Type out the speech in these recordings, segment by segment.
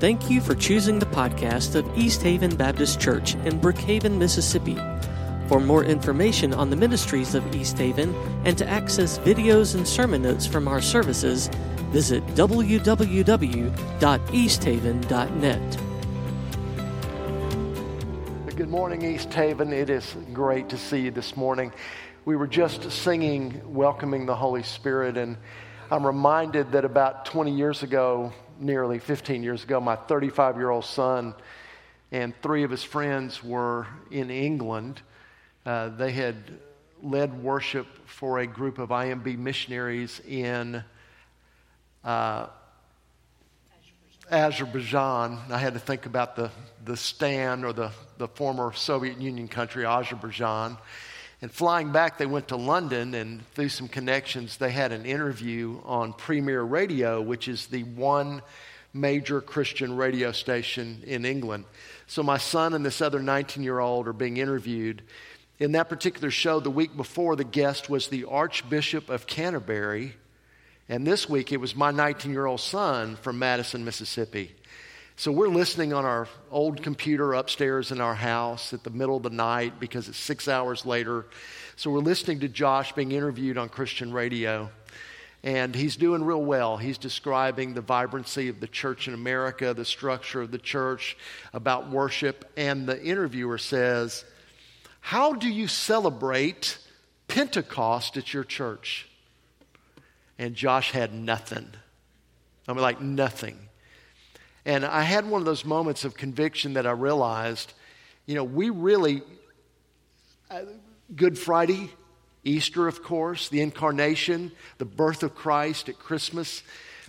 Thank you for choosing the podcast of East Haven Baptist Church in Brookhaven, Mississippi. For more information on the ministries of East Haven and to access videos and sermon notes from our services, visit www.easthaven.net. Good morning, East Haven. It is great to see you this morning. We were just singing Welcoming the Holy Spirit, and I'm reminded that about 20 years ago, nearly 15 years ago, my 35 year old son and three of his friends were in England. Uh, they had led worship for a group of IMB missionaries in uh, Azerbaijan. I had to think about the, the Stan or the, the former Soviet Union country, Azerbaijan. And flying back, they went to London, and through some connections, they had an interview on Premier Radio, which is the one major Christian radio station in England. So my son and this other 19 year old are being interviewed. In that particular show, the week before, the guest was the Archbishop of Canterbury. And this week, it was my 19 year old son from Madison, Mississippi. So we're listening on our old computer upstairs in our house at the middle of the night because it's six hours later. So we're listening to Josh being interviewed on Christian radio. And he's doing real well. He's describing the vibrancy of the church in America, the structure of the church, about worship. And the interviewer says, How do you celebrate Pentecost at your church? And Josh had nothing. I mean, like nothing. And I had one of those moments of conviction that I realized, you know, we really, uh, Good Friday, Easter, of course, the incarnation, the birth of Christ at Christmas,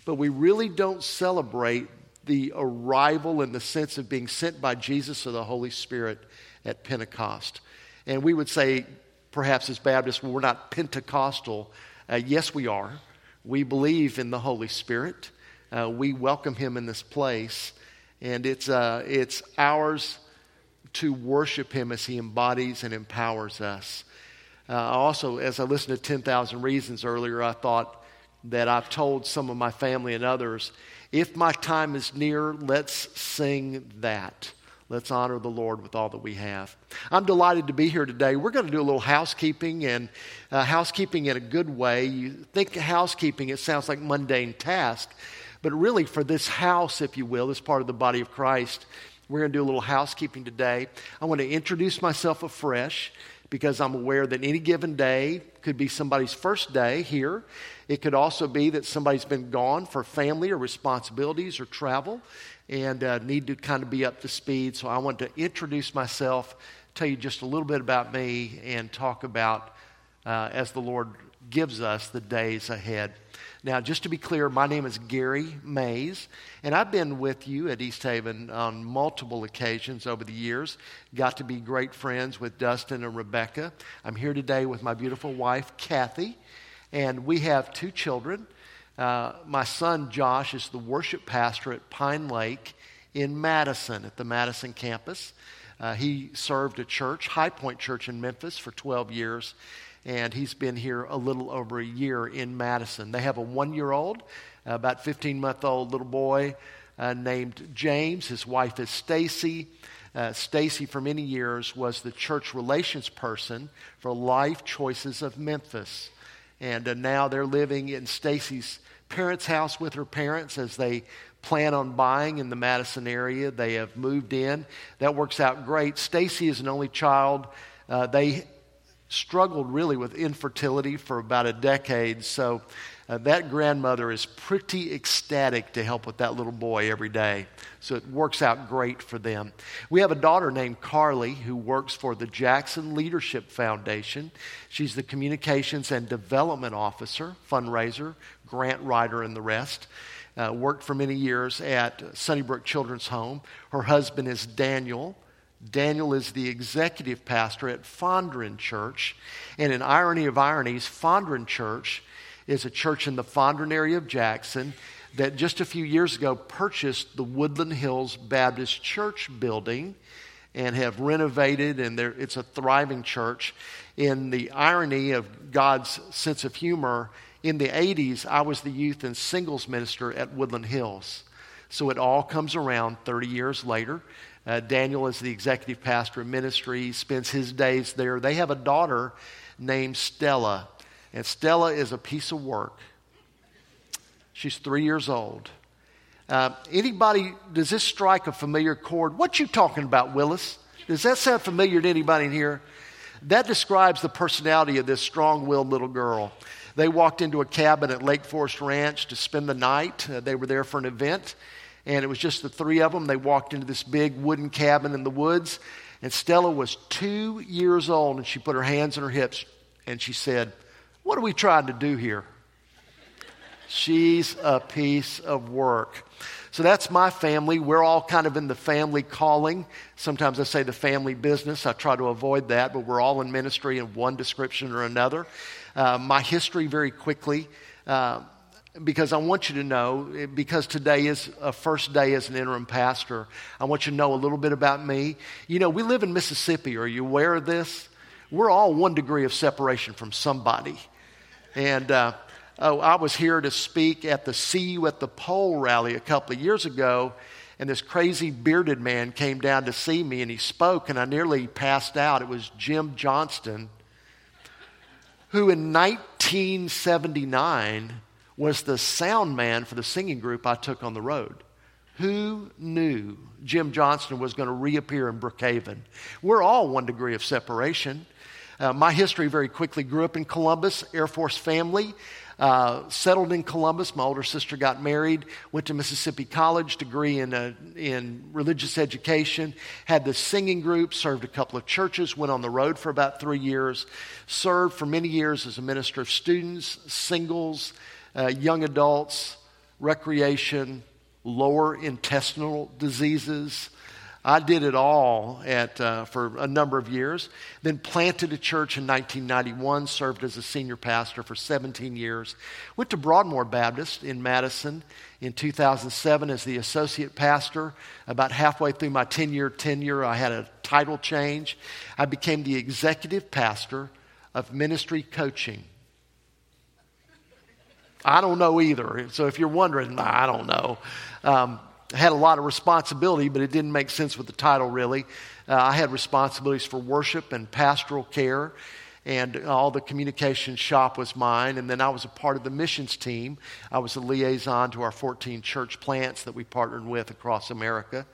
but we really don't celebrate the arrival in the sense of being sent by Jesus or the Holy Spirit at Pentecost. And we would say, perhaps as Baptists, well, we're not Pentecostal. Uh, yes, we are. We believe in the Holy Spirit uh, we welcome him in this place. And it's, uh, it's ours to worship him as he embodies and empowers us. Uh, also, as I listened to 10,000 Reasons earlier, I thought that I've told some of my family and others if my time is near, let's sing that. Let's honor the Lord with all that we have. I'm delighted to be here today. We're going to do a little housekeeping and uh, housekeeping in a good way. You think housekeeping, it sounds like mundane task. But really, for this house, if you will, this part of the body of Christ, we're going to do a little housekeeping today. I want to introduce myself afresh because I'm aware that any given day could be somebody's first day here. It could also be that somebody's been gone for family or responsibilities or travel and uh, need to kind of be up to speed. So I want to introduce myself, tell you just a little bit about me, and talk about uh, as the Lord gives us the days ahead. Now, just to be clear, my name is Gary Mays, and I've been with you at East Haven on multiple occasions over the years. Got to be great friends with Dustin and Rebecca. I'm here today with my beautiful wife, Kathy, and we have two children. Uh, my son, Josh, is the worship pastor at Pine Lake in Madison, at the Madison campus. Uh, he served a church, High Point Church in Memphis, for 12 years and he's been here a little over a year in Madison. They have a one year old, about 15 month old little boy uh, named James. His wife is Stacy. Uh, Stacy, for many years, was the church relations person for Life Choices of Memphis. And uh, now they're living in Stacy's parents' house with her parents as they plan on buying in the Madison area. They have moved in. That works out great. Stacy is an only child. Uh, they struggled really with infertility for about a decade. So uh, that grandmother is pretty ecstatic to help with that little boy every day. So it works out great for them. We have a daughter named Carly who works for the Jackson Leadership Foundation. She's the communications and development officer, fundraiser, grant writer, and the rest. Uh, worked for many years at Sunnybrook Children's Home. Her husband is Daniel. Daniel is the executive pastor at Fondren Church. And in irony of ironies, Fondren Church is a church in the Fondren area of Jackson that just a few years ago purchased the Woodland Hills Baptist Church building and have renovated, and it's a thriving church. In the irony of God's sense of humor, in the 80s, I was the youth and singles minister at Woodland Hills. So it all comes around 30 years later. Uh, Daniel is the executive pastor of ministry, spends his days there. They have a daughter named Stella, and Stella is a piece of work. She's three years old. Uh, anybody, does this strike a familiar chord? What you talking about, Willis? Does that sound familiar to anybody in here? That describes the personality of this strong willed little girl. They walked into a cabin at Lake Forest Ranch to spend the night. Uh, they were there for an event, and it was just the three of them. They walked into this big wooden cabin in the woods, and Stella was two years old, and she put her hands on her hips and she said, What are we trying to do here? She's a piece of work. So that's my family. We're all kind of in the family calling. Sometimes I say the family business. I try to avoid that, but we're all in ministry in one description or another. Uh, my history, very quickly, uh, because I want you to know, because today is a first day as an interim pastor, I want you to know a little bit about me. You know, we live in Mississippi. Are you aware of this? We're all one degree of separation from somebody. And uh, oh, I was here to speak at the See You at the Pole rally a couple of years ago, and this crazy bearded man came down to see me, and he spoke, and I nearly passed out. It was Jim Johnston who in 1979 was the sound man for the singing group I took on the road. Who knew Jim Johnston was going to reappear in Brookhaven? We're all one degree of separation. Uh, my history very quickly grew up in Columbus, Air Force family. Uh, settled in Columbus. My older sister got married, went to Mississippi College, degree in, uh, in religious education, had the singing group, served a couple of churches, went on the road for about three years, served for many years as a minister of students, singles, uh, young adults, recreation, lower intestinal diseases, I did it all at, uh, for a number of years. Then planted a church in 1991, served as a senior pastor for 17 years. Went to Broadmoor Baptist in Madison in 2007 as the associate pastor. About halfway through my 10 year tenure, I had a title change. I became the executive pastor of ministry coaching. I don't know either. So if you're wondering, I don't know. Um, had a lot of responsibility, but it didn't make sense with the title really. Uh, I had responsibilities for worship and pastoral care, and all the communication shop was mine. And then I was a part of the missions team. I was a liaison to our 14 church plants that we partnered with across America.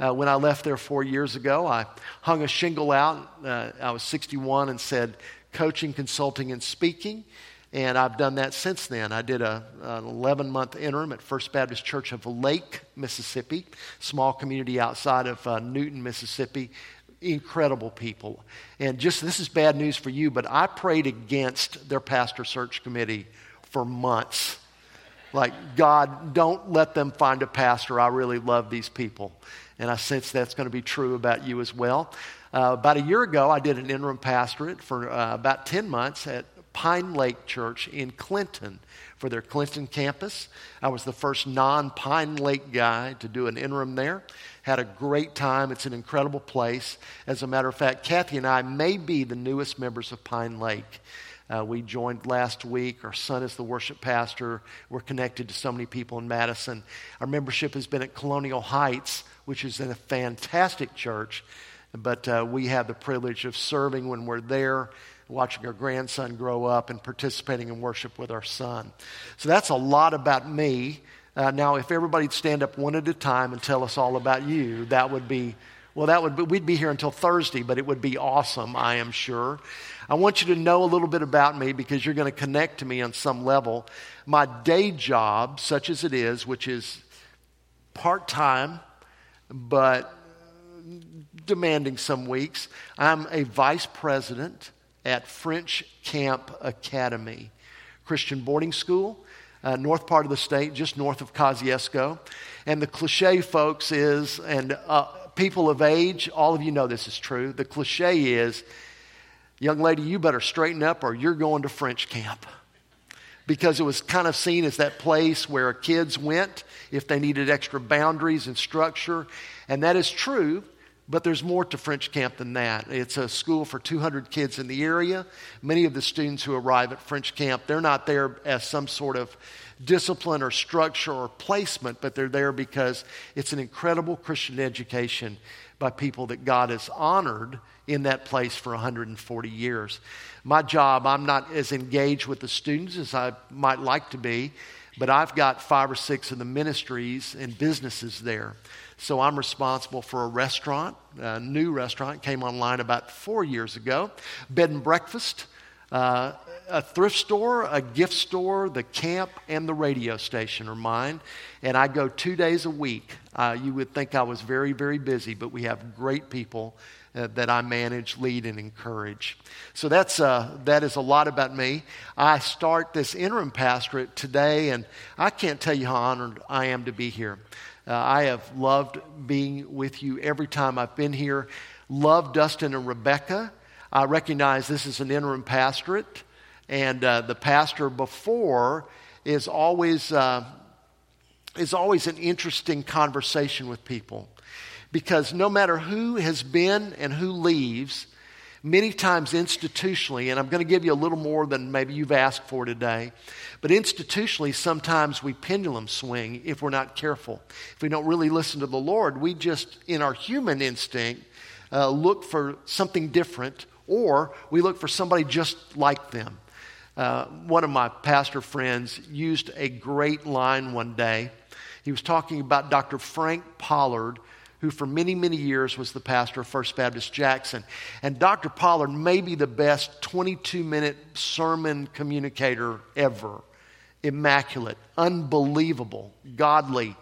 Uh, when I left there four years ago, I hung a shingle out. Uh, I was 61 and said, coaching, consulting, and speaking. And I've done that since then. I did a, an 11 month interim at First Baptist Church of Lake, Mississippi, small community outside of uh, Newton, Mississippi. Incredible people. And just this is bad news for you, but I prayed against their pastor search committee for months. Like, God, don't let them find a pastor. I really love these people. And I sense that's going to be true about you as well. Uh, about a year ago, I did an interim pastorate for uh, about 10 months at Pine Lake Church in Clinton for their Clinton campus. I was the first non Pine Lake guy to do an interim there. Had a great time. It's an incredible place. As a matter of fact, Kathy and I may be the newest members of Pine Lake. Uh, we joined last week. Our son is the worship pastor. We're connected to so many people in Madison. Our membership has been at Colonial Heights, which is a fantastic church. But uh, we have the privilege of serving when we're there watching our grandson grow up and participating in worship with our son. So that's a lot about me. Uh, now, if everybody'd stand up one at a time and tell us all about you, that would be, well, that would be, we'd be here until Thursday, but it would be awesome, I am sure. I want you to know a little bit about me because you're going to connect to me on some level. My day job, such as it is, which is part time, but demanding some weeks, I'm a vice president at French Camp Academy, Christian boarding school, uh, north part of the state, just north of Kosciusko. And the cliche, folks, is, and uh, people of age, all of you know this is true. The cliche is, young lady, you better straighten up or you're going to French camp. Because it was kind of seen as that place where kids went if they needed extra boundaries and structure. And that is true But there's more to French Camp than that. It's a school for 200 kids in the area. Many of the students who arrive at French Camp, they're not there as some sort of discipline or structure or placement, but they're there because it's an incredible Christian education by people that God has honored in that place for 140 years. My job, I'm not as engaged with the students as I might like to be, but I've got five or six of the ministries and businesses there. So I'm responsible for a restaurant, a new restaurant, came online about four years ago, bed and breakfast, uh, a thrift store, a gift store, the camp, and the radio station are mine. And I go two days a week. Uh, you would think I was very, very busy, but we have great people uh, that I manage, lead, and encourage. So that's, uh, that is a lot about me. I start this interim pastorate today, and I can't tell you how honored I am to be here. Uh, I have loved being with you every time I've been here. Love Dustin and Rebecca. I recognize this is an interim pastorate, and uh, the pastor before is always uh, is always an interesting conversation with people, because no matter who has been and who leaves, many times institutionally, and I'm going to give you a little more than maybe you've asked for today, but institutionally, sometimes we pendulum swing if we're not careful. If we don't really listen to the Lord, we just, in our human instinct, uh, look for something different, or we look for somebody just like them. Uh, one of my pastor friends used a great line one day. He was talking about Dr. Frank Pollard, who for many, many years was the pastor of First Baptist Jackson. And Dr. Pollard may be the best 22 minute sermon communicator ever. Immaculate, unbelievable, godly,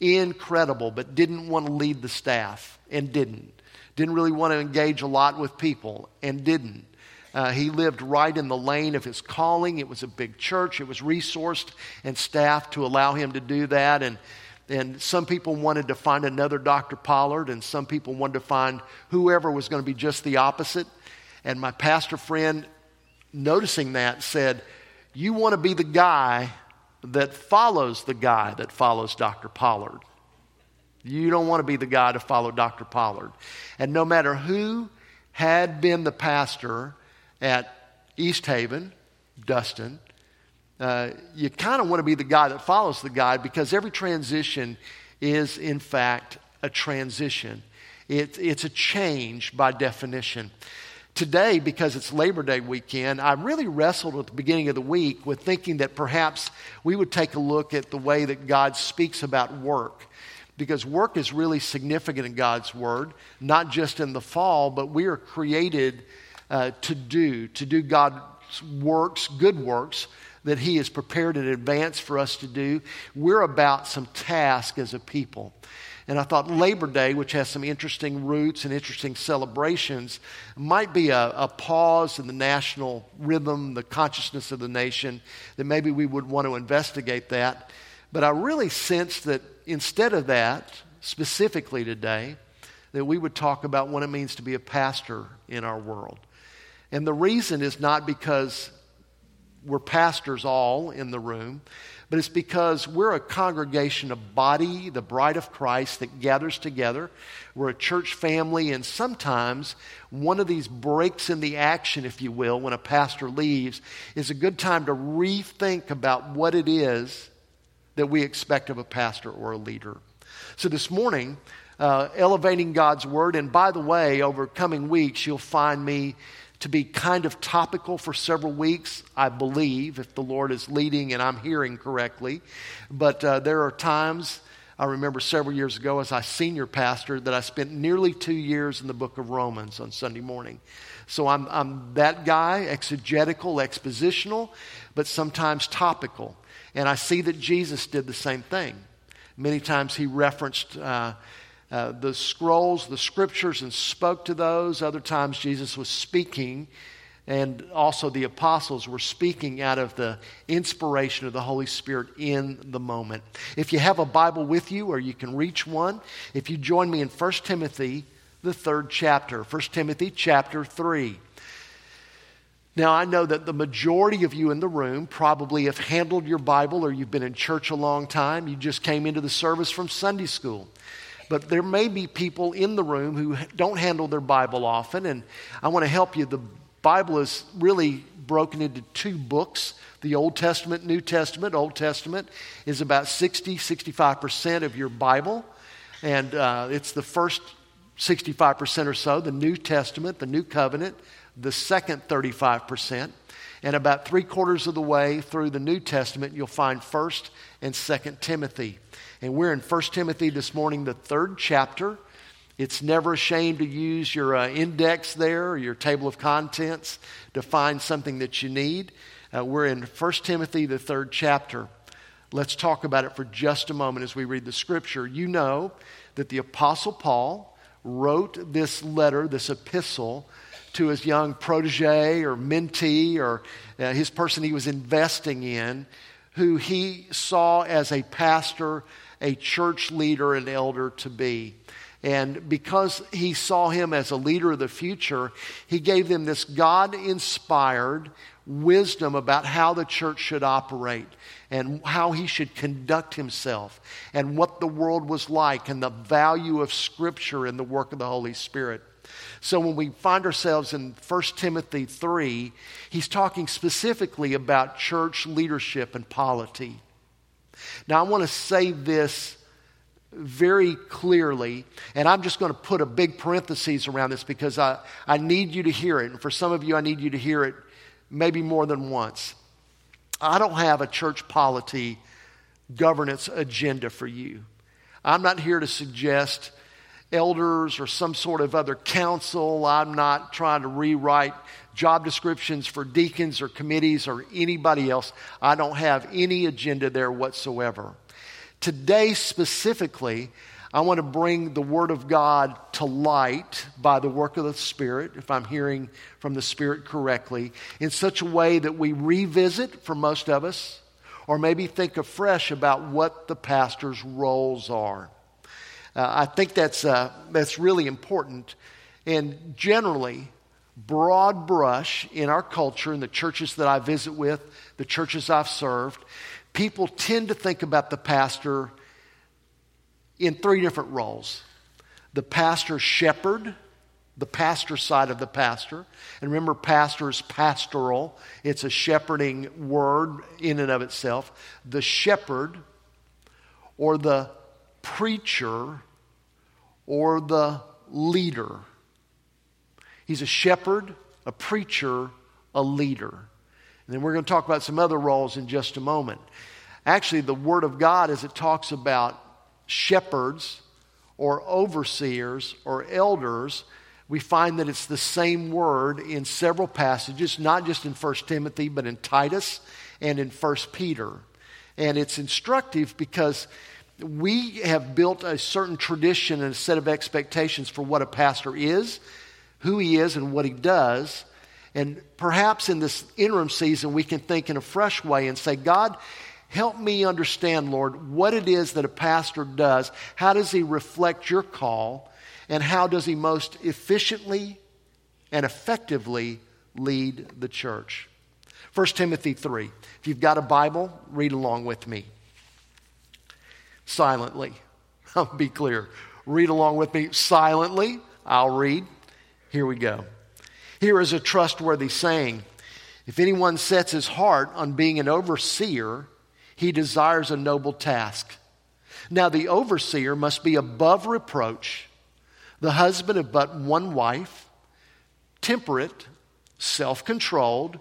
incredible, but didn't want to lead the staff and didn't. Didn't really want to engage a lot with people and didn't. Uh, he lived right in the lane of his calling. It was a big church. It was resourced and staffed to allow him to do that. And and some people wanted to find another Dr. Pollard, and some people wanted to find whoever was going to be just the opposite. And my pastor friend, noticing that, said, You want to be the guy that follows the guy that follows Dr. Pollard. You don't want to be the guy to follow Dr. Pollard. And no matter who had been the pastor at East Haven, Dustin, uh, you kind of want to be the guy that follows the guy because every transition is, in fact, a transition. It, it's a change by definition. Today, because it's Labor Day weekend, I really wrestled at the beginning of the week with thinking that perhaps we would take a look at the way that God speaks about work. Because work is really significant in God's Word, not just in the fall, but we are created uh, to do, to do God's works, good works, that He has prepared in advance for us to do. We're about some task as a people. And I thought Labor Day, which has some interesting roots and interesting celebrations, might be a, a, pause in the national rhythm, the consciousness of the nation, that maybe we would want to investigate that. But I really sense that instead of that, specifically today, that we would talk about what it means to be a pastor in our world. And the reason is not because we're pastors all in the room, but it's because we're a congregation, a body, the bride of Christ that gathers together. We're a church family, and sometimes one of these breaks in the action, if you will, when a pastor leaves, is a good time to rethink about what it is that we expect of a pastor or a leader. So this morning, uh, elevating God's word, and by the way, over coming weeks, you'll find me to be kind of topical for several weeks, I believe, if the Lord is leading and I'm hearing correctly. But uh, there are times, I remember several years ago as I senior pastor, that I spent nearly two years in the book of Romans on Sunday morning. So I'm, I'm that guy, exegetical, expositional, but sometimes topical. And I see that Jesus did the same thing. Many times he referenced. Uh, uh, the scrolls, the scriptures, and spoke to those. Other times, Jesus was speaking, and also the apostles were speaking out of the inspiration of the Holy Spirit in the moment. If you have a Bible with you, or you can reach one, if you join me in 1 Timothy, the third chapter, 1 Timothy chapter 3. Now, I know that the majority of you in the room probably have handled your Bible or you've been in church a long time. You just came into the service from Sunday school. But there may be people in the room who don't handle their Bible often, and I want to help you. The Bible is really broken into two books the Old Testament, New Testament. Old Testament is about 60, 65% of your Bible, and uh, it's the first 65% or so. The New Testament, the New Covenant, the second 35%. And about three quarters of the way through the New Testament, you'll find 1st and 2nd Timothy. And we're in 1 Timothy this morning, the third chapter. It's never a shame to use your uh, index there or your table of contents to find something that you need. Uh, we're in 1 Timothy, the third chapter. Let's talk about it for just a moment as we read the scripture. You know that the Apostle Paul wrote this letter, this epistle, to his young protege or mentee or uh, his person he was investing in, who he saw as a pastor, a church leader, an elder to be. And because he saw him as a leader of the future, he gave them this God inspired wisdom about how the church should operate and how he should conduct himself and what the world was like and the value of Scripture and the work of the Holy Spirit. So when we find ourselves in 1 Timothy 3, he's talking specifically about church leadership and polity. Now, I want to say this very clearly, and I'm just going to put a big parenthesis around this because I, I need you to hear it. And for some of you, I need you to hear it maybe more than once. I don't have a church polity governance agenda for you. I'm not here to suggest elders or some sort of other council. I'm not trying to rewrite job descriptions for deacons or committees or anybody else. I don't have any agenda there whatsoever. Today, specifically, I want to bring the Word of God to light by the work of the Spirit, if I'm hearing from the Spirit correctly, in such a way that we revisit for most of us, or maybe think afresh about what the pastor's roles are. Uh, I think that's, uh, that's really important. And generally, broad brush in our culture, in the churches that I visit with, the churches I've served, people tend to think about the pastor in three different roles the pastor shepherd, the pastor side of the pastor. And remember, pastor is pastoral, it's a shepherding word in and of itself. The shepherd or the preacher or the leader. He's a shepherd, a preacher, a leader. And then we're going to talk about some other roles in just a moment. Actually, the Word of God, as it talks about shepherds or overseers or elders, we find that it's the same word in several passages, not just in 1 Timothy, but in Titus and in 1 Peter. And it's instructive because we have built a certain tradition and a set of expectations for what a pastor is, who he is, and what he does. And perhaps in this interim season, we can think in a fresh way and say, God, help me understand, Lord, what it is that a pastor does. How does he reflect your call? And how does he most efficiently and effectively lead the church? 1 Timothy 3. If you've got a Bible, read along with me. Silently. I'll be clear. Read along with me silently. I'll read. Here we go. Here is a trustworthy saying If anyone sets his heart on being an overseer, he desires a noble task. Now, the overseer must be above reproach, the husband of but one wife, temperate, self controlled,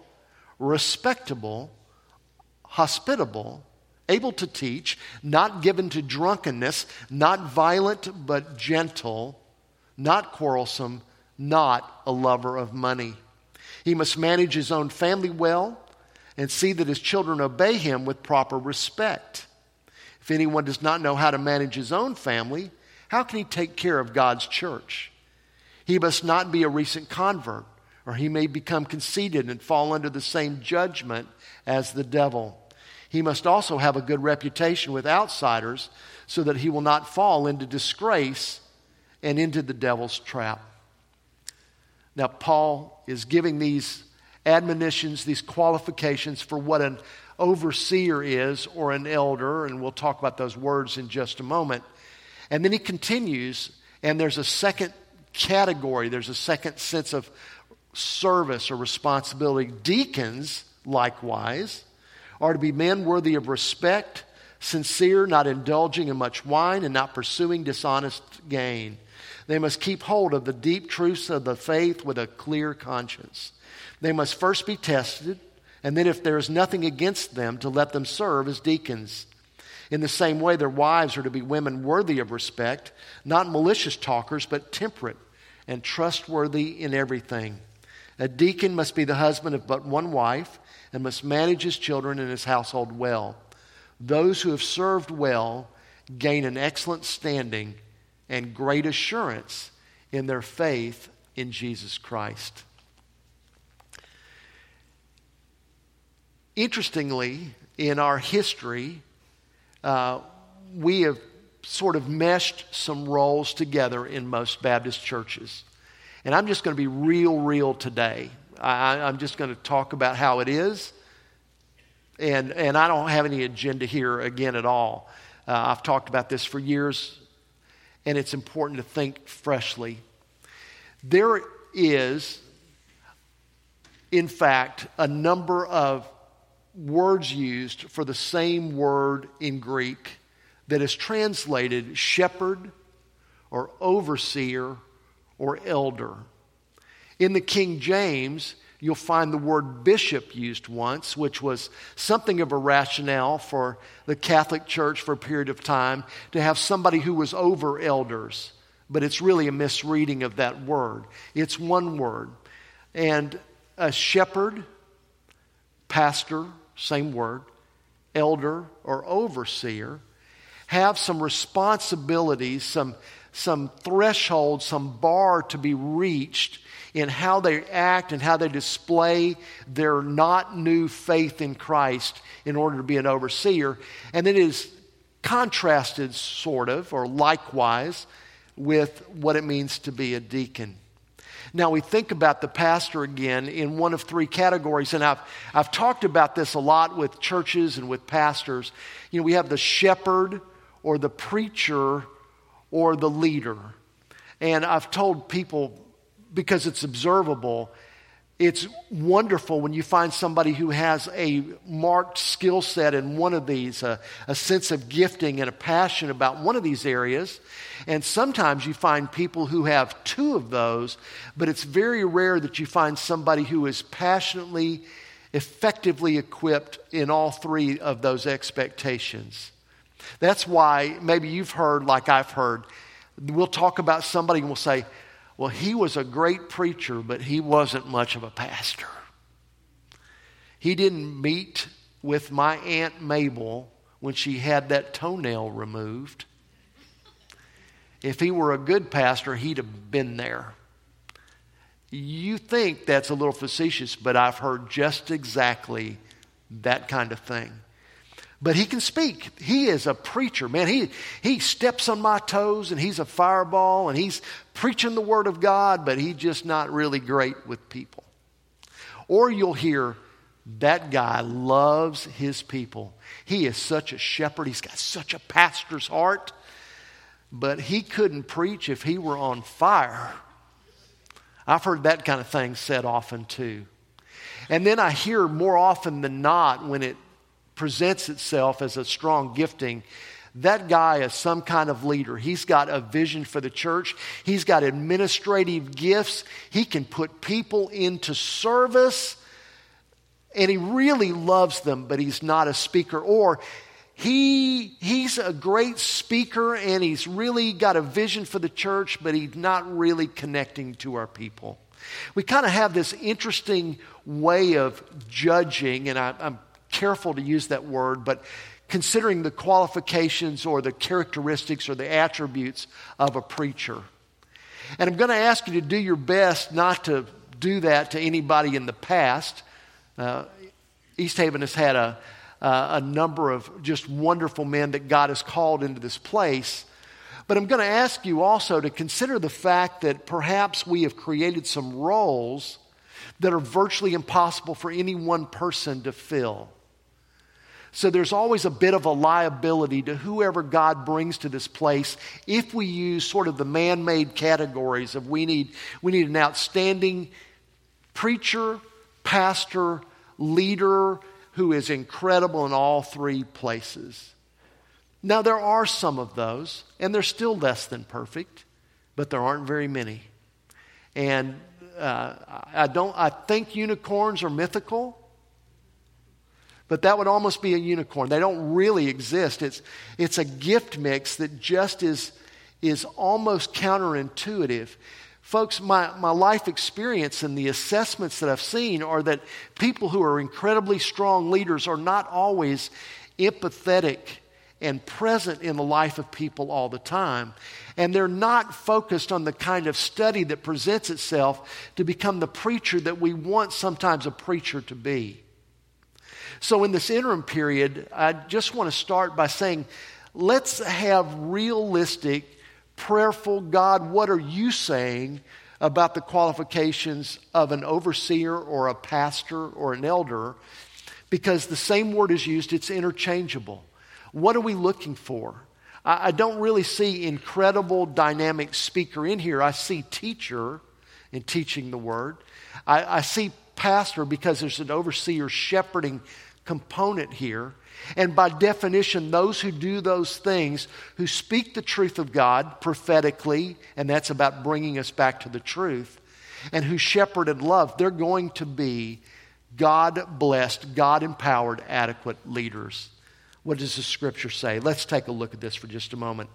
respectable, hospitable, able to teach, not given to drunkenness, not violent but gentle, not quarrelsome not a lover of money. He must manage his own family well and see that his children obey him with proper respect. If anyone does not know how to manage his own family, how can he take care of God's church? He must not be a recent convert, or he may become conceited and fall under the same judgment as the devil. He must also have a good reputation with outsiders so that he will not fall into disgrace and into the devil's trap. Now, Paul is giving these admonitions, these qualifications for what an overseer is or an elder, and we'll talk about those words in just a moment. And then he continues, and there's a second category, there's a second sense of service or responsibility. Deacons, likewise, are to be men worthy of respect, sincere, not indulging in much wine, and not pursuing dishonest gain. They must keep hold of the deep truths of the faith with a clear conscience. They must first be tested, and then, if there is nothing against them, to let them serve as deacons. In the same way, their wives are to be women worthy of respect, not malicious talkers, but temperate and trustworthy in everything. A deacon must be the husband of but one wife and must manage his children and his household well. Those who have served well gain an excellent standing and great assurance in their faith in Jesus Christ. Interestingly, in our history, uh, we have sort of meshed some roles together in most Baptist churches. And I'm just going to be real, real today. I, I'm just going to talk about how it is. And, and I don't have any agenda here again at all. Uh, I've talked about this for years, and it's important to think freshly. There is, in fact, a number of words used for the same word in Greek that is translated shepherd or overseer or elder. In the King James, you'll find the word bishop used once, which was something of a rationale for the Catholic Church for a period of time to have somebody who was over elders. But it's really a misreading of that word. It's one word. And a shepherd, pastor, same word, elder or overseer, have some responsibilities, some, some threshold, some bar to be reached in how they act and how they display their not new faith in Christ in order to be an overseer. And it is contrasted, sort of, or likewise, with what it means to be a deacon. Now, we think about the pastor again in one of three categories, and I've, I've talked about this a lot with churches and with pastors. You know, we have the shepherd or the preacher or the leader. And I've told people, because it's observable, it's wonderful when you find somebody who has a marked skill set in one of these, a, a, sense of gifting and a passion about one of these areas. And sometimes you find people who have two of those, but it's very rare that you find somebody who is passionately, effectively equipped in all three of those expectations. That's why maybe you've heard, like I've heard, we'll talk about somebody and we'll say, well, he was a great preacher, but he wasn't much of a pastor. He didn't meet with my Aunt Mabel when she had that toenail removed. If he were a good pastor, he'd have been there. You think that's a little facetious, but I've heard just exactly that kind of thing. But he can speak. He is a preacher, man. He, he steps on my toes and he's a fireball and he's preaching the word of God, but he's just not really great with people. Or you'll hear, that guy loves his people. He is such a shepherd. He's got such a pastor's heart. But he couldn't preach if he were on fire. I've heard that kind of thing said often too. And then I hear more often than not when it presents itself as a strong gifting, that guy is some kind of leader. He's got a vision for the church, he's got administrative gifts, he can put people into service, and he really loves them, but he's not a speaker. Or he, he's a great speaker and he's really got a vision for the church, but he's not really connecting to our people. We kind of have this interesting way of judging, and I, am careful to use that word, but considering the qualifications or the characteristics or the attributes of a preacher. And I'm going to ask you to do your best not to do that to anybody in the past. Uh, East Haven has had a, uh, a number of just wonderful men that God has called into this place. But I'm going to ask you also to consider the fact that perhaps we have created some roles that are virtually impossible for any one person to fill. So there's always a bit of a liability to whoever God brings to this place if we use sort of the man made categories of we need, we need an outstanding preacher, pastor, leader who is incredible in all three places. Now, there are some of those, and they're still less than perfect, but there aren't very many. And uh, I don't. I think unicorns are mythical but that would almost be a unicorn. They don't really exist. It's, it's a gift mix that just is, is almost counterintuitive. Folks, my, my life experience and the assessments that I've seen are that people who are incredibly strong leaders are not always empathetic and present in the life of people all the time. And they're not focused on the kind of study that presents itself to become the preacher that we want sometimes a preacher to be. So, in this interim period, I just want to start by saying, let's have realistic, prayerful God, what are you saying about the qualifications of an overseer or a pastor or an elder? Because the same word is used, it's interchangeable. What are we looking for? I, don't really see incredible dynamic speaker in here. I see teacher in teaching the word. I, I see pastor because there's an overseer shepherding component here. And by definition, those who do those things, who speak the truth of God prophetically, and that's about bringing us back to the truth, and who shepherd and love, they're going to be God blessed, God empowered, adequate leaders. What does the scripture say? Let's take a look at this for just a moment.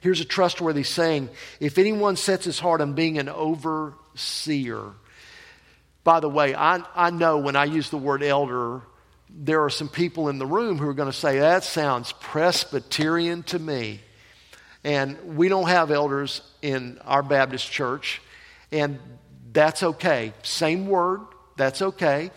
Here's a trustworthy saying If anyone sets his heart on being an overseer, by the way, I, I know when I use the word elder, there are some people in the room who are going to say, That sounds Presbyterian to me. And we don't have elders in our Baptist church, and that's okay. Same word, that's okay.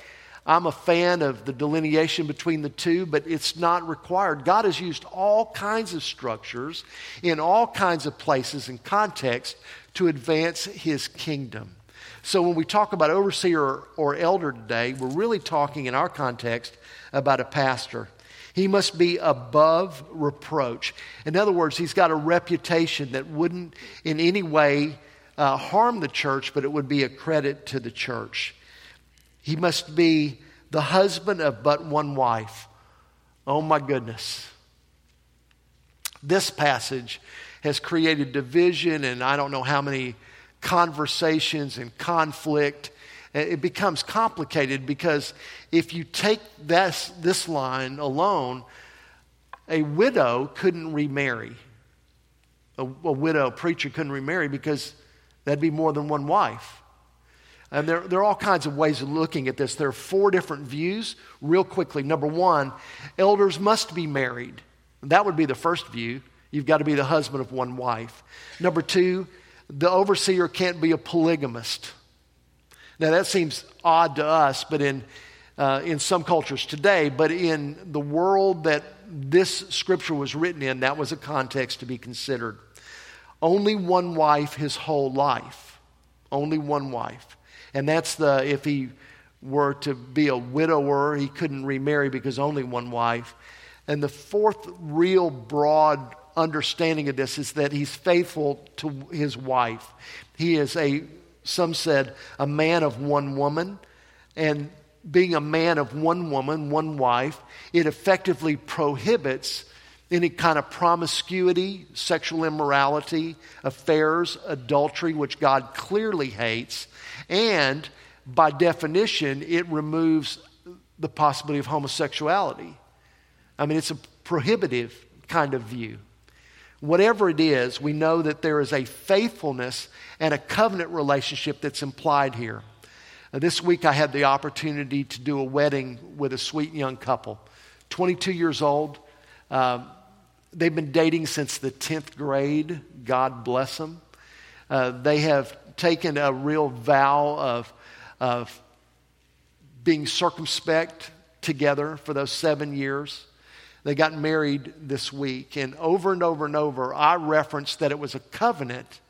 I'm a fan of the delineation between the two, but it's not required. God has used all kinds of structures in all kinds of places and contexts to advance his kingdom. So when we talk about overseer or elder today, we're really talking in our context about a pastor. He must be above reproach. In other words, he's got a reputation that wouldn't in any way uh, harm the church, but it would be a credit to the church. He must be the husband of but one wife. Oh my goodness. This passage has created division and I don't know how many conversations and conflict it becomes complicated because if you take this, this line alone, a widow couldn't remarry. A, a widow preacher couldn't remarry because that'd be more than one wife. And there, there are all kinds of ways of looking at this. There are four different views. Real quickly, number one, elders must be married. That would be the first view. You've got to be the husband of one wife. Number two, the overseer can't be a polygamist. Now, that seems odd to us, but in, uh, in some cultures today, but in the world that this scripture was written in, that was a context to be considered. Only one wife his whole life. Only one wife. And that's the, if he were to be a widower, he couldn't remarry because only one wife. And the fourth real broad understanding of this is that he's faithful to his wife. He is a some said a man of one woman. And being a man of one woman, one wife, it effectively prohibits any kind of promiscuity, sexual immorality, affairs, adultery, which God clearly hates. And by definition, it removes the possibility of homosexuality. I mean, it's a prohibitive kind of view. Whatever it is, we know that there is a faithfulness and a covenant relationship that's implied here. Uh, this week, I had the opportunity to do a wedding with a sweet young couple, 22 years old. Uh, they've been dating since the 10th grade. God bless them. Uh, they have taken a real vow of, of being circumspect together for those seven years. They got married this week, and over and over and over, I referenced that it was a covenant,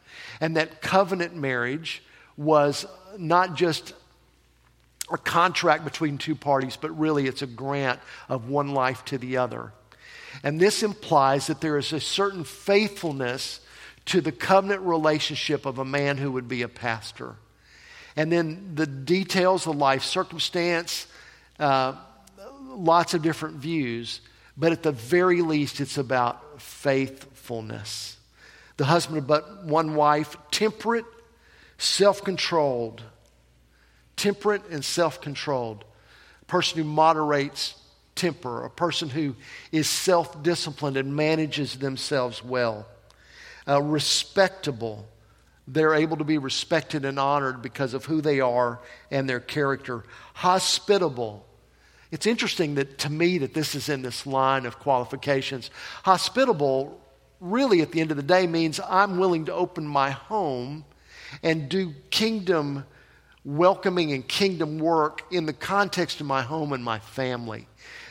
and that covenant marriage was not just a contract between two parties, but really it's a grant of one life to the other. And this implies that there is a certain faithfulness to the covenant relationship of a man who would be a pastor. And then the details of life circumstance, uh, lots of different views, but at the very least, it's about faithfulness. The husband of but one wife, temperate, self controlled. Temperate and self controlled. A person who moderates temper, a person who is self disciplined and manages themselves well. Uh, respectable. They're able to be respected and honored because of who they are and their character. Hospitable. It's interesting that to me that this is in this line of qualifications. Hospitable really at the end of the day means I'm willing to open my home and do kingdom welcoming and kingdom work in the context of my home and my family.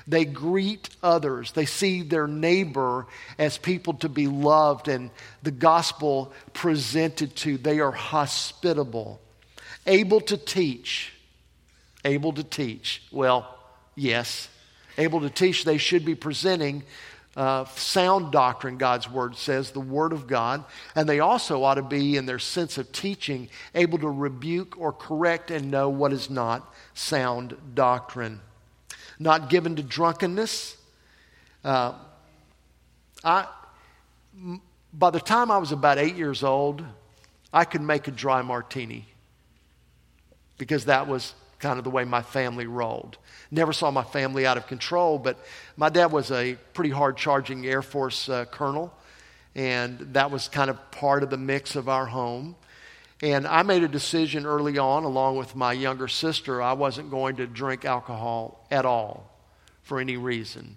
They greet others. They see their neighbor as people to be loved and the gospel presented to. They are hospitable, able to teach. Able to teach. Well, yes. Able to teach, they should be presenting uh, sound doctrine, God's Word says, the Word of God. And they also ought to be, in their sense of teaching, able to rebuke or correct and know what is not sound doctrine not given to drunkenness. Uh, I, by the time I was about eight years old, I could make a dry martini because that was kind of the way my family rolled. Never saw my family out of control, but my dad was a pretty hard charging Air Force uh, colonel, and that was kind of part of the mix of our home. And I made a decision early on, along with my younger sister, I wasn't going to drink alcohol at all for any reason.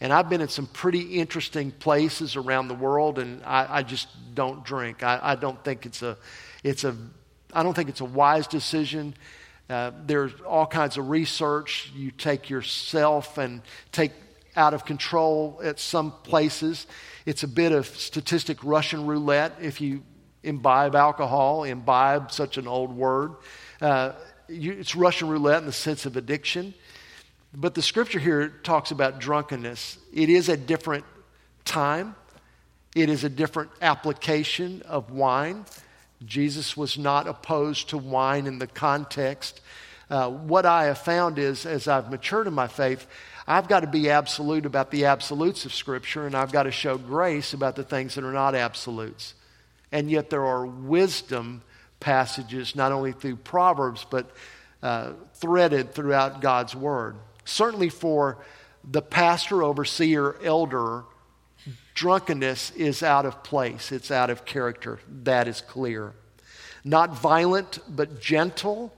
And I've been in some pretty interesting places around the world, and I, I just don't drink. I, I, don't think it's a, it's a, I don't think it's a wise decision. Uh, there's all kinds of research. You take yourself and take out of control at some places. It's a bit of statistic Russian roulette if you imbibe alcohol, imbibe, such an old word. Uh, you, it's Russian roulette in the sense of addiction. But the scripture here talks about drunkenness. It is a different time, it is a different application of wine. Jesus was not opposed to wine in the context. Uh, what I have found is, as I've matured in my faith, I've got to be absolute about the absolutes of Scripture, and I've got to show grace about the things that are not absolutes. And yet there are wisdom passages, not only through Proverbs, but uh, threaded throughout God's Word. Certainly for the pastor, overseer, elder, drunkenness is out of place, it's out of character. That is clear. Not violent, but gentle.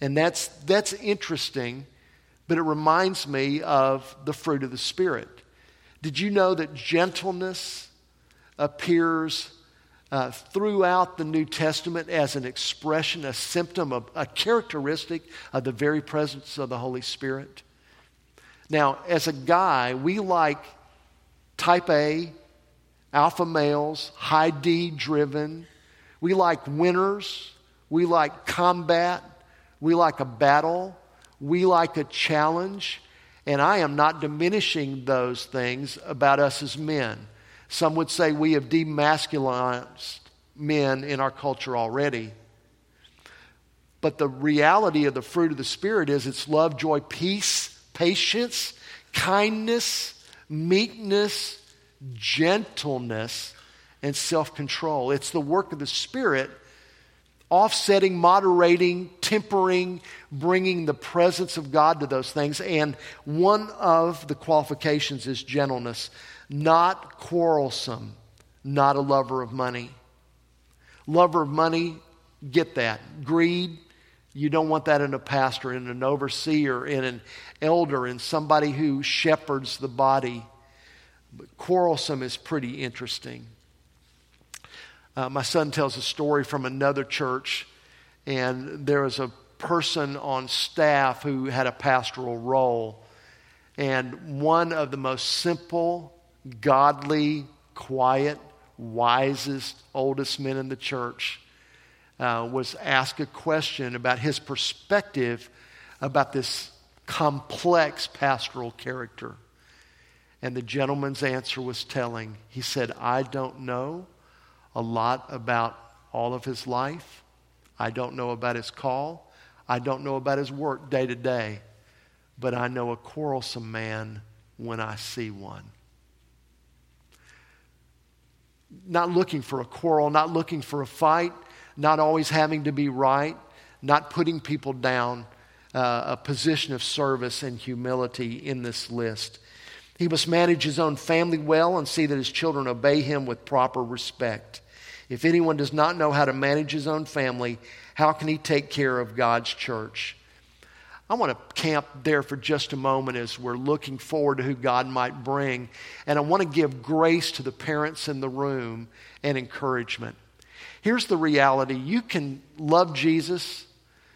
And that's, that's interesting, but it reminds me of the fruit of the Spirit. Did you know that gentleness appears uh, throughout the New Testament as an expression, a symptom, of, a characteristic of the very presence of the Holy Spirit. Now, as a guy, we like type A, alpha males, high D driven. We like winners. We like combat. We like a battle. We like a challenge. And I am not diminishing those things about us as men. Some would say we have demasculinized men in our culture already. But the reality of the fruit of the Spirit is it's love, joy, peace, patience, kindness, meekness, gentleness, and self control. It's the work of the Spirit offsetting, moderating, tempering, bringing the presence of God to those things. And one of the qualifications is gentleness not quarrelsome, not a lover of money. Lover of money, get that. Greed, you don't want that in a pastor, in an overseer, in an elder, in somebody who shepherds the body. But quarrelsome is pretty interesting. Uh, my son tells a story from another church, and there was a person on staff who had a pastoral role. And one of the most simple godly, quiet, wisest, oldest men in the church uh, was asked a question about his perspective about this complex pastoral character. And the gentleman's answer was telling. He said, I don't know a lot about all of his life. I don't know about his call. I don't know about his work day to day. But I know a quarrelsome man when I see one. Not looking for a quarrel, not looking for a fight, not always having to be right, not putting people down, uh, a position of service and humility in this list. He must manage his own family well and see that his children obey him with proper respect. If anyone does not know how to manage his own family, how can he take care of God's church? I want to camp there for just a moment as we're looking forward to who God might bring. And I want to give grace to the parents in the room and encouragement. Here's the reality you can love Jesus,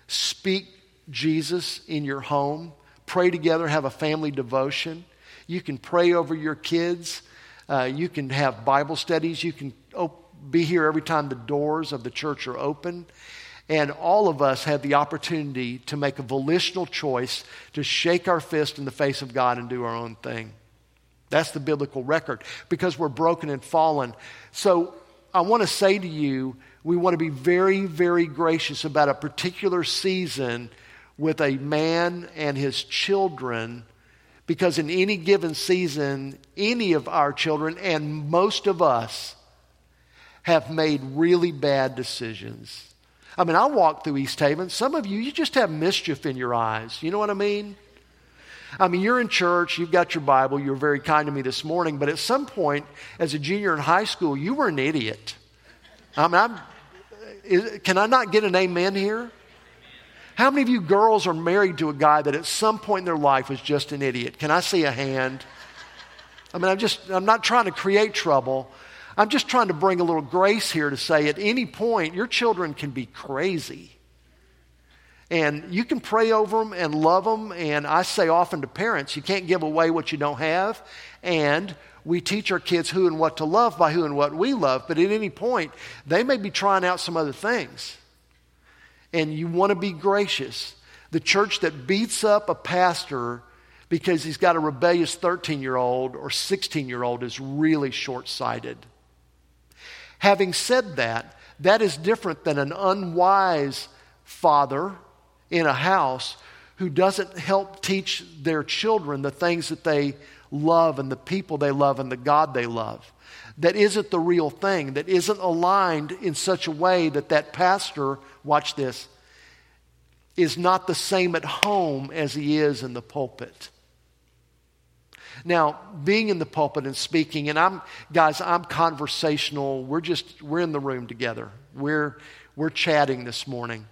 speak Jesus in your home, pray together, have a family devotion. You can pray over your kids. Uh, you can have Bible studies. You can op- be here every time the doors of the church are open. And all of us have the opportunity to make a volitional choice to shake our fist in the face of God and do our own thing. That's the biblical record because we're broken and fallen. So I want to say to you, we want to be very, very gracious about a particular season with a man and his children because in any given season, any of our children and most of us have made really bad decisions. I mean, I walk through East Haven. Some of you, you just have mischief in your eyes. You know what I mean? I mean, you're in church, you've got your Bible, you were very kind to me this morning, but at some point, as a junior in high school, you were an idiot. I mean, I'm, is, can I not get an amen here? How many of you girls are married to a guy that at some point in their life was just an idiot? Can I see a hand? I mean, I'm just, I'm not trying to create trouble, I'm just trying to bring a little grace here to say at any point, your children can be crazy. And you can pray over them and love them. And I say often to parents, you can't give away what you don't have. And we teach our kids who and what to love by who and what we love. But at any point, they may be trying out some other things. And you want to be gracious. The church that beats up a pastor because he's got a rebellious 13 year old or 16 year old is really short sighted. Having said that, that is different than an unwise father in a house who doesn't help teach their children the things that they love and the people they love and the God they love. That isn't the real thing, that isn't aligned in such a way that that pastor, watch this, is not the same at home as he is in the pulpit. Now, being in the pulpit and speaking, and I'm, guys, I'm conversational. We're just, we're in the room together. We're, we're chatting this morning.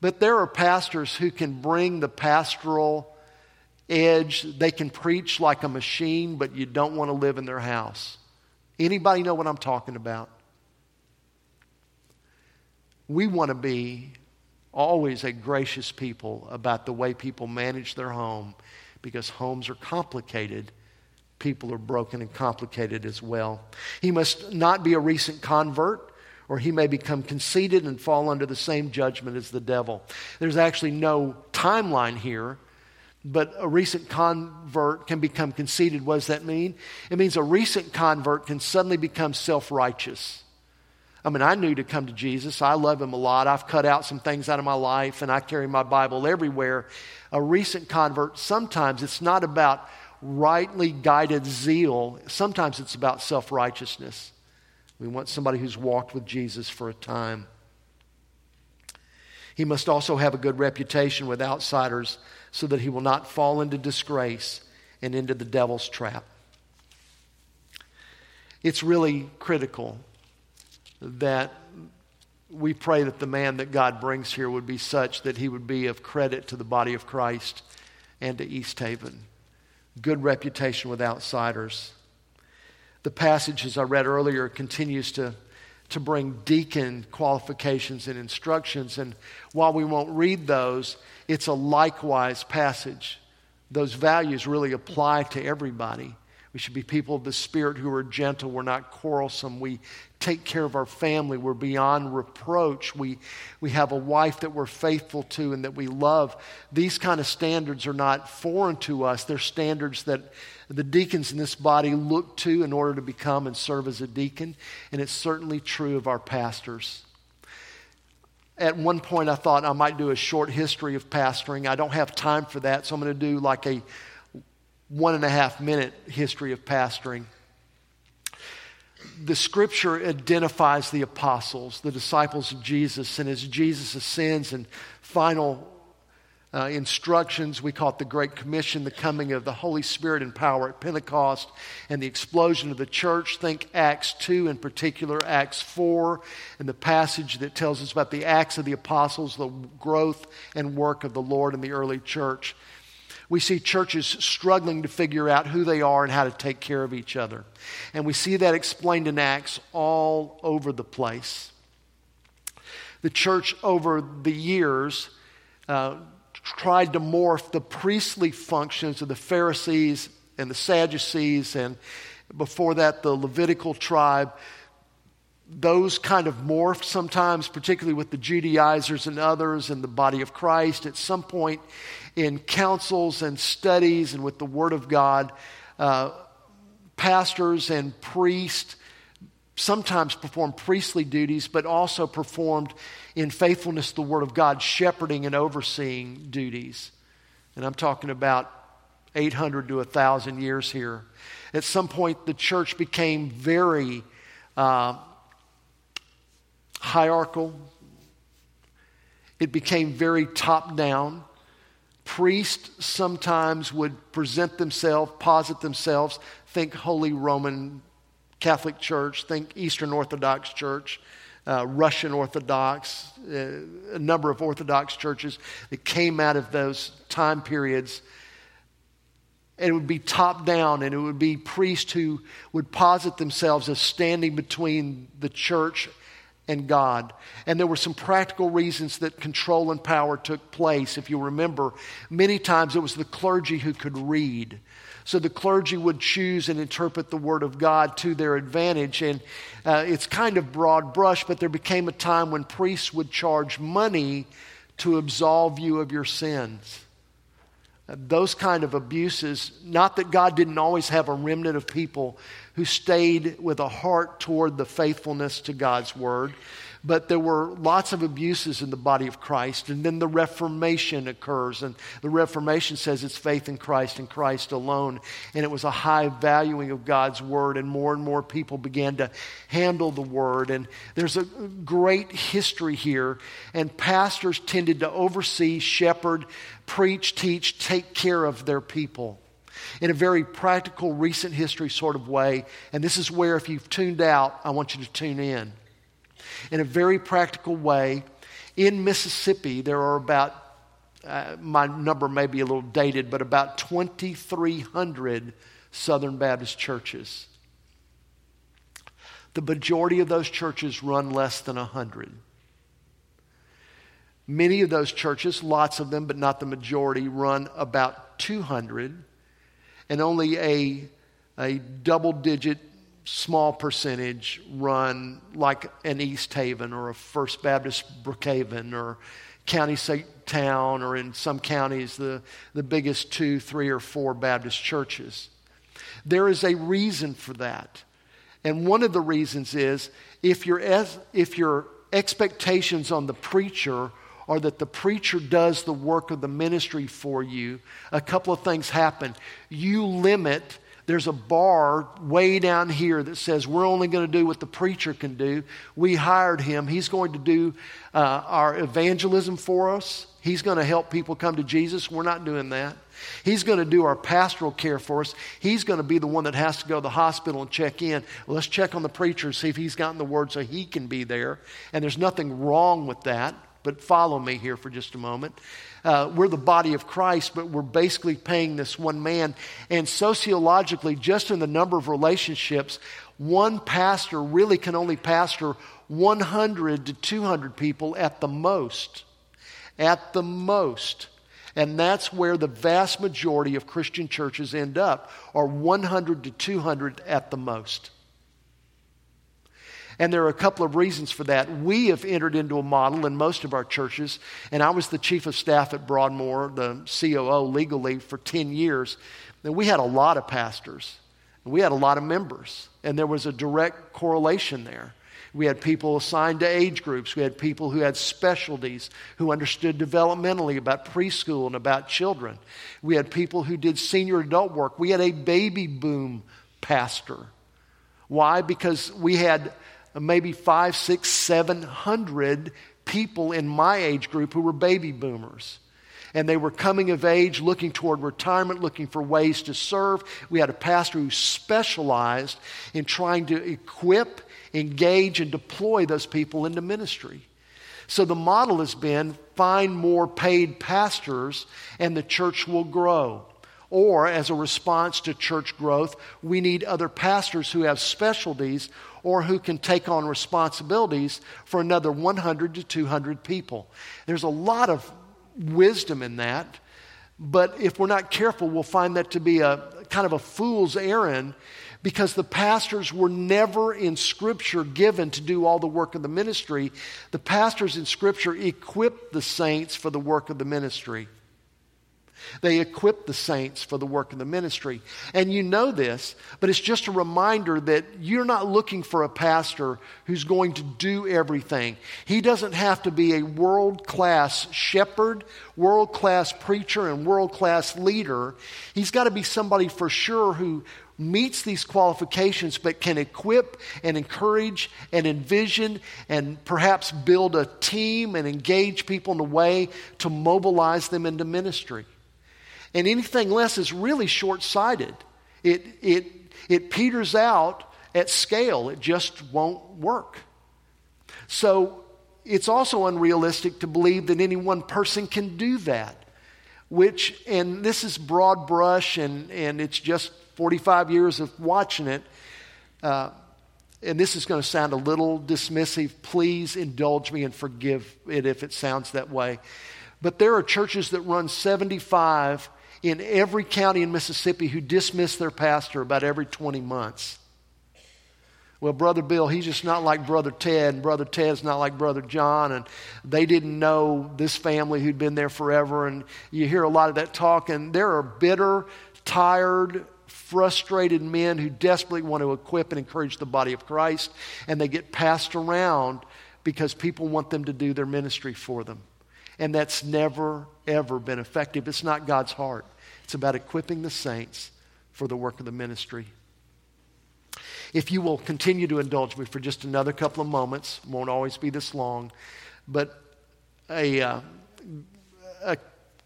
But there are pastors who can bring the pastoral edge. They can preach like a machine, but you don't want to live in their house. Anybody know what I'm talking about? We want to be always a gracious people about the way people manage their home because homes are complicated people are broken and complicated as well. He must not be a recent convert, or he may become conceited and fall under the same judgment as the devil. There's actually no timeline here, but a recent convert can become conceited. What does that mean? It means a recent convert can suddenly become self righteous. I mean, I knew to come to Jesus. I love him a lot. I've cut out some things out of my life and I carry my Bible everywhere. A recent convert, sometimes it's not about rightly guided zeal, sometimes it's about self righteousness. We want somebody who's walked with Jesus for a time. He must also have a good reputation with outsiders so that he will not fall into disgrace and into the devil's trap. It's really critical that we pray that the man that God brings here would be such that he would be of credit to the body of Christ and to East Haven good reputation with outsiders. The passage, as I read earlier, continues to, to bring deacon qualifications and instructions. And while we won't read those, it's a likewise passage. Those values really apply to everybody. We should be people of the Spirit who are gentle. We're not quarrelsome. We take care of our family. We're beyond reproach. We, we have a wife that we're faithful to and that we love. These kind of standards are not foreign to us. They're standards that the deacons in this body look to in order to become and serve as a deacon. And it's certainly true of our pastors. At one point, I thought I might do a short history of pastoring. I don't have time for that, so I'm going to do like a one and a half minute history of pastoring. The scripture identifies the apostles, the disciples of Jesus, and as Jesus ascends and final uh, instructions. We call it the Great Commission, the coming of the Holy Spirit and power at Pentecost, and the explosion of the church. Think Acts 2 in particular, Acts 4, and the passage that tells us about the Acts of the Apostles, the growth and work of the Lord in the early church we see churches struggling to figure out who they are and how to take care of each other. And we see that explained in Acts all over the place. The church, over the years, uh, tried to morph the priestly functions of the Pharisees and the Sadducees, and before that, the Levitical tribe. Those kind of morphed sometimes, particularly with the Judaizers and others and the body of Christ. At some point, in councils and studies and with the Word of God, uh, pastors and priests sometimes performed priestly duties, but also performed in faithfulness to the Word of God, shepherding and overseeing duties. And I'm talking about 800 to 1,000 years here. At some point, the church became very uh, hierarchical, it became very top down priests sometimes would present themselves, posit themselves, think Holy Roman Catholic Church, think Eastern Orthodox Church, uh, Russian Orthodox, uh, a number of Orthodox churches that came out of those time periods. And it would be top down, and it would be priests who would posit themselves as standing between the church and God. And there were some practical reasons that control and power took place. If you remember, many times it was the clergy who could read. So the clergy would choose and interpret the Word of God to their advantage. And uh, it's kind of broad brush, but there became a time when priests would charge money to absolve you of your sins. Uh, those kind of abuses, not that God didn't always have a remnant of people who stayed with a heart toward the faithfulness to God's word. But there were lots of abuses in the body of Christ. And then the Reformation occurs. And the Reformation says it's faith in Christ and Christ alone. And it was a high valuing of God's word. And more and more people began to handle the word. And there's a great history here. And pastors tended to oversee, shepherd, preach, teach, take care of their people in a very practical, recent history sort of way. And this is where, if you've tuned out, I want you to tune in. In a very practical way, in Mississippi, there are about, uh, my number may be a little dated, but about 2,300 Southern Baptist churches. The majority of those churches run less than 100. Many of those churches, lots of them, but not the majority, run about 200 and only a, a double digit small percentage run like an East Haven or a First Baptist Brookhaven or County St. Town or in some counties the, the biggest two, three, or four Baptist churches. There is a reason for that. And one of the reasons is if your, if your expectations on the preacher or that the preacher does the work of the ministry for you, a couple of things happen. You limit, there's a bar way down here that says we're only going to do what the preacher can do. We hired him, he's going to do uh, our evangelism for us. He's going to help people come to Jesus. We're not doing that. He's going to do our pastoral care for us. He's going to be the one that has to go to the hospital and check in. Let's check on the preacher, and see if he's gotten the word so he can be there. And there's nothing wrong with that but follow me here for just a moment. Uh, we're the body of Christ, but we're basically paying this one man. And sociologically, just in the number of relationships, one pastor really can only pastor 100 to 200 people at the most. At the most. And that's where the vast majority of Christian churches end up, are 100 to 200 at the most. And there are a couple of reasons for that. We have entered into a model in most of our churches, and I was the chief of staff at Broadmoor, the COO legally, for 10 years. And we had a lot of pastors, we had a lot of members, and there was a direct correlation there. We had people assigned to age groups. We had people who had specialties, who understood developmentally about preschool and about children. We had people who did senior adult work. We had a baby boom pastor. Why? Because we had maybe five, six, seven hundred people in my age group who were baby boomers. And they were coming of age, looking toward retirement, looking for ways to serve. We had a pastor who specialized in trying to equip, engage, and deploy those people into ministry. So the model has been find more paid pastors, and the church will grow. Or, as a response to church growth, we need other pastors who have specialties or who can take on responsibilities for another 100 to 200 people. There's a lot of wisdom in that, but if we're not careful, we'll find that to be a kind of a fool's errand because the pastors were never in Scripture given to do all the work of the ministry. The pastors in Scripture equipped the saints for the work of the ministry. They equip the saints for the work of the ministry. And you know this, but it's just a reminder that you're not looking for a pastor who's going to do everything. He doesn't have to be a world class shepherd, world class preacher, and world class leader. He's got to be somebody for sure who meets these qualifications but can equip and encourage and envision and perhaps build a team and engage people in a way to mobilize them into ministry. And anything less is really short sighted. It, it, it peters out at scale, it just won't work. So it's also unrealistic to believe that any one person can do that. Which, and this is broad brush, and, and it's just 45 years of watching it. Uh, and this is going to sound a little dismissive. Please indulge me and forgive it if it sounds that way. But there are churches that run 75 in every county in Mississippi who dismiss their pastor about every 20 months. Well, Brother Bill, he's just not like Brother Ted, and Brother Ted's not like Brother John, and they didn't know this family who'd been there forever. And you hear a lot of that talk, and there are bitter, tired, frustrated men who desperately want to equip and encourage the body of Christ, and they get passed around because people want them to do their ministry for them. And that's never, ever been effective. It's not God's heart. It's about equipping the saints for the work of the ministry. If you will continue to indulge me for just another couple of moments, won't always be this long, but a, uh, a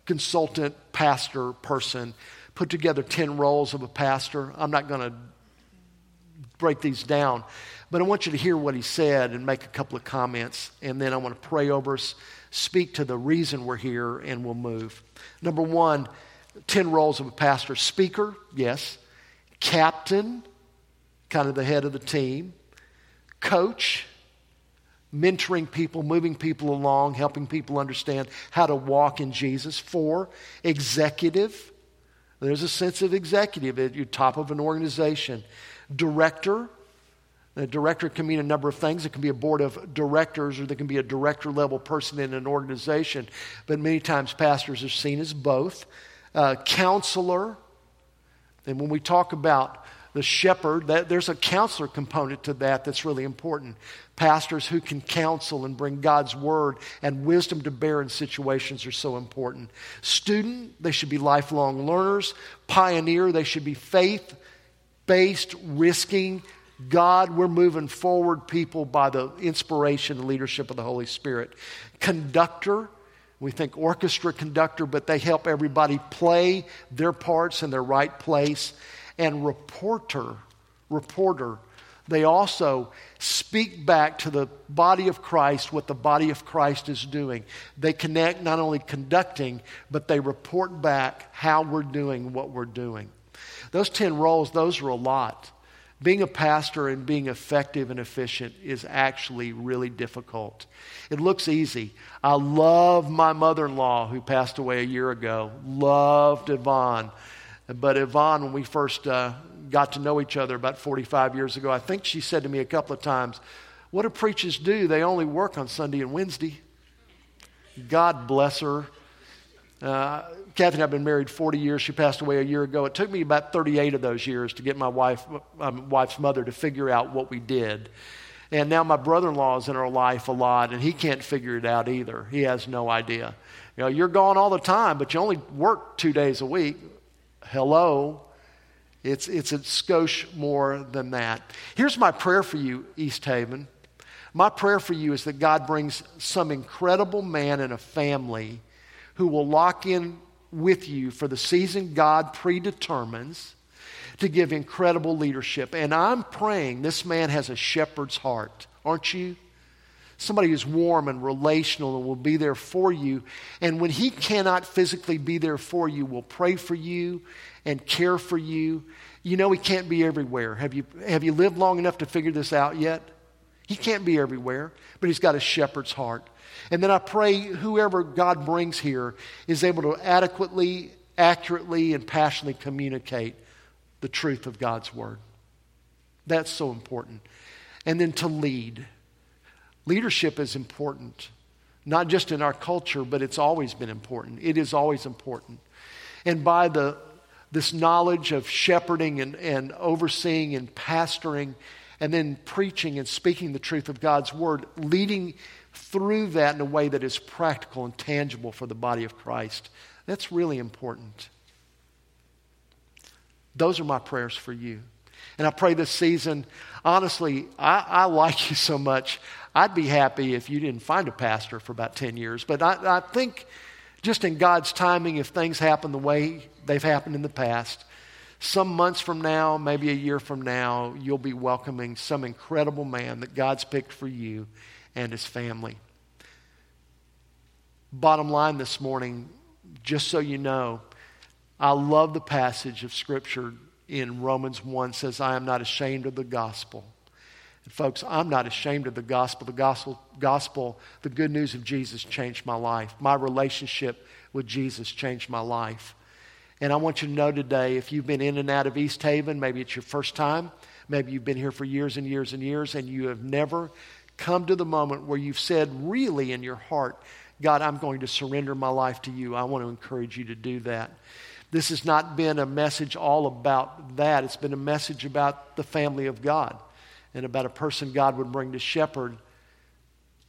consultant pastor person put together 10 roles of a pastor. I'm not going to break these down, but I want you to hear what he said and make a couple of comments, and then I want to pray over us speak to the reason we're here, and we'll move. Number one, 10 roles of a pastor speaker, yes. Captain, kind of the head of the team. Coach, mentoring people, moving people along, helping people understand how to walk in Jesus. Four, executive. There's a sense of executive at the top of an organization. Director, a director can mean a number of things. It can be a board of directors or there can be a director level person in an organization. But many times pastors are seen as both. Uh, counselor. And when we talk about the shepherd, that, there's a counselor component to that that's really important. Pastors who can counsel and bring God's word and wisdom to bear in situations are so important. Student, they should be lifelong learners. Pioneer, they should be faith based, risking God, we're moving forward people by the inspiration and leadership of the Holy Spirit. Conductor, we think orchestra conductor, but they help everybody play their parts in their right place. And reporter, reporter, they also speak back to the body of Christ what the body of Christ is doing. They connect not only conducting, but they report back how we're doing what we're doing. Those 10 roles, those are a lot. Being a pastor and being effective and efficient is actually really difficult. It looks easy. I love my mother in law who passed away a year ago. Loved Yvonne. But Yvonne, when we first uh, got to know each other about 45 years ago, I think she said to me a couple of times, What do preachers do? They only work on Sunday and Wednesday. God bless her. Uh, Kathy and I have been married 40 years. She passed away a year ago. It took me about 38 of those years to get my wife, um, wife's mother to figure out what we did. And now my brother-in-law is in our life a lot, and he can't figure it out either. He has no idea. You know, you're gone all the time, but you only work two days a week. Hello. It's, it's a skosh more than that. Here's my prayer for you, East Haven. My prayer for you is that God brings some incredible man and a family who will lock in with you for the season God predetermines to give incredible leadership. And I'm praying this man has a shepherd's heart, aren't you? Somebody who's warm and relational and will be there for you. And when he cannot physically be there for you, will pray for you and care for you. You know he can't be everywhere. Have you, have you lived long enough to figure this out yet? He can't be everywhere, but he's got a shepherd's heart. And then I pray whoever God brings here is able to adequately, accurately, and passionately communicate the truth of God's word. That's so important. And then to lead. Leadership is important, not just in our culture, but it's always been important. It is always important. And by the, this knowledge of shepherding and, and overseeing and pastoring, and then preaching and speaking the truth of God's word, leading through that in a way that is practical and tangible for the body of Christ. That's really important. Those are my prayers for you. And I pray this season, honestly, I, I like you so much. I'd be happy if you didn't find a pastor for about 10 years. But I, I think just in God's timing, if things happen the way they've happened in the past, some months from now, maybe a year from now, you'll be welcoming some incredible man that God's picked for you and his family. Bottom line this morning, just so you know, I love the passage of Scripture in Romans 1 says, I am not ashamed of the gospel. And folks, I'm not ashamed of the gospel. The gospel, gospel, the good news of Jesus changed my life. My relationship with Jesus changed my life. And I want you to know today, if you've been in and out of East Haven, maybe it's your first time, maybe you've been here for years and years and years, and you have never come to the moment where you've said, really in your heart, God, I'm going to surrender my life to you. I want to encourage you to do that. This has not been a message all about that. It's been a message about the family of God and about a person God would bring to shepherd.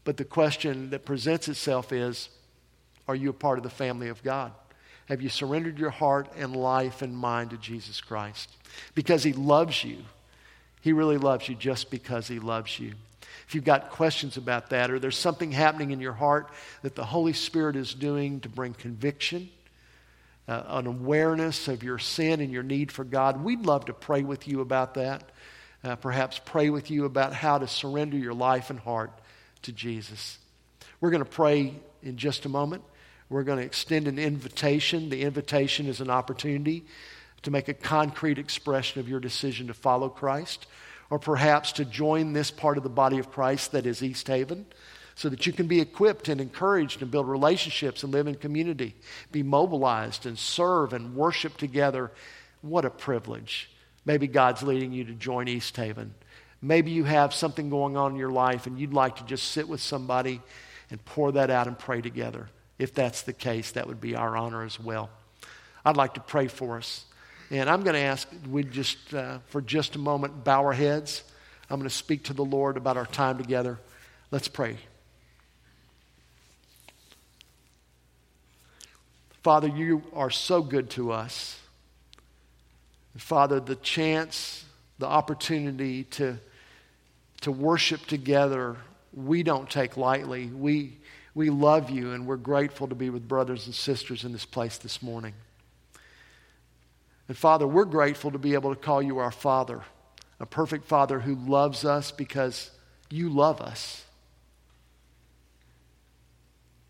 But the question that presents itself is Are you a part of the family of God? Have you surrendered your heart and life and mind to Jesus Christ? Because He loves you. He really loves you just because He loves you. If you've got questions about that, or there's something happening in your heart that the Holy Spirit is doing to bring conviction, uh, an awareness of your sin and your need for God, we'd love to pray with you about that. Uh, perhaps pray with you about how to surrender your life and heart to Jesus. We're going to pray in just a moment. We're going to extend an invitation. The invitation is an opportunity to make a concrete expression of your decision to follow Christ or perhaps to join this part of the body of Christ that is East Haven so that you can be equipped and encouraged and build relationships and live in community, be mobilized and serve and worship together. What a privilege. Maybe God's leading you to join East Haven. Maybe you have something going on in your life and you'd like to just sit with somebody and pour that out and pray together. If that's the case, that would be our honor as well. I'd like to pray for us. And I'm going to ask, we just, uh, for just a moment, bow our heads. I'm going to speak to the Lord about our time together. Let's pray. Father, you are so good to us. Father, the chance, the opportunity to, to worship together, we don't take lightly. We, we love you, and we're grateful to be with brothers and sisters in this place this morning. And Father, we're grateful to be able to call you our Father, a perfect Father who loves us because you love us.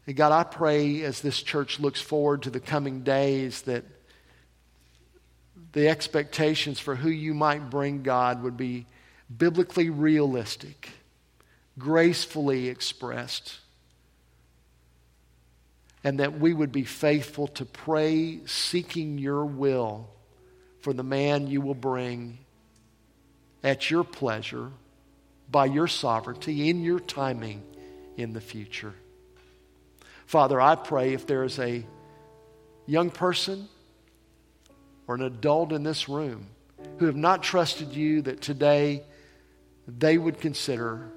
And God, I pray as this church looks forward to the coming days that the expectations for who you might bring God would be biblically realistic, gracefully expressed, and that we would be faithful to pray seeking your will for the man you will bring at your pleasure, by your sovereignty, in your timing in the future. Father, I pray if there is a young person or an adult in this room who have not trusted you, that today they would consider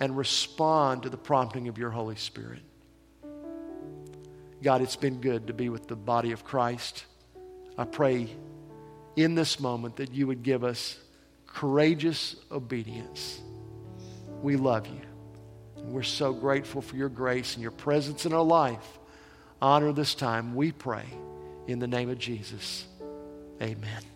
and respond to the prompting of your Holy Spirit. God, it's been good to be with the body of Christ. I pray in this moment that you would give us courageous obedience. We love you. We're so grateful for your grace and your presence in our life. Honor this time, we pray, in the name of Jesus. Amen.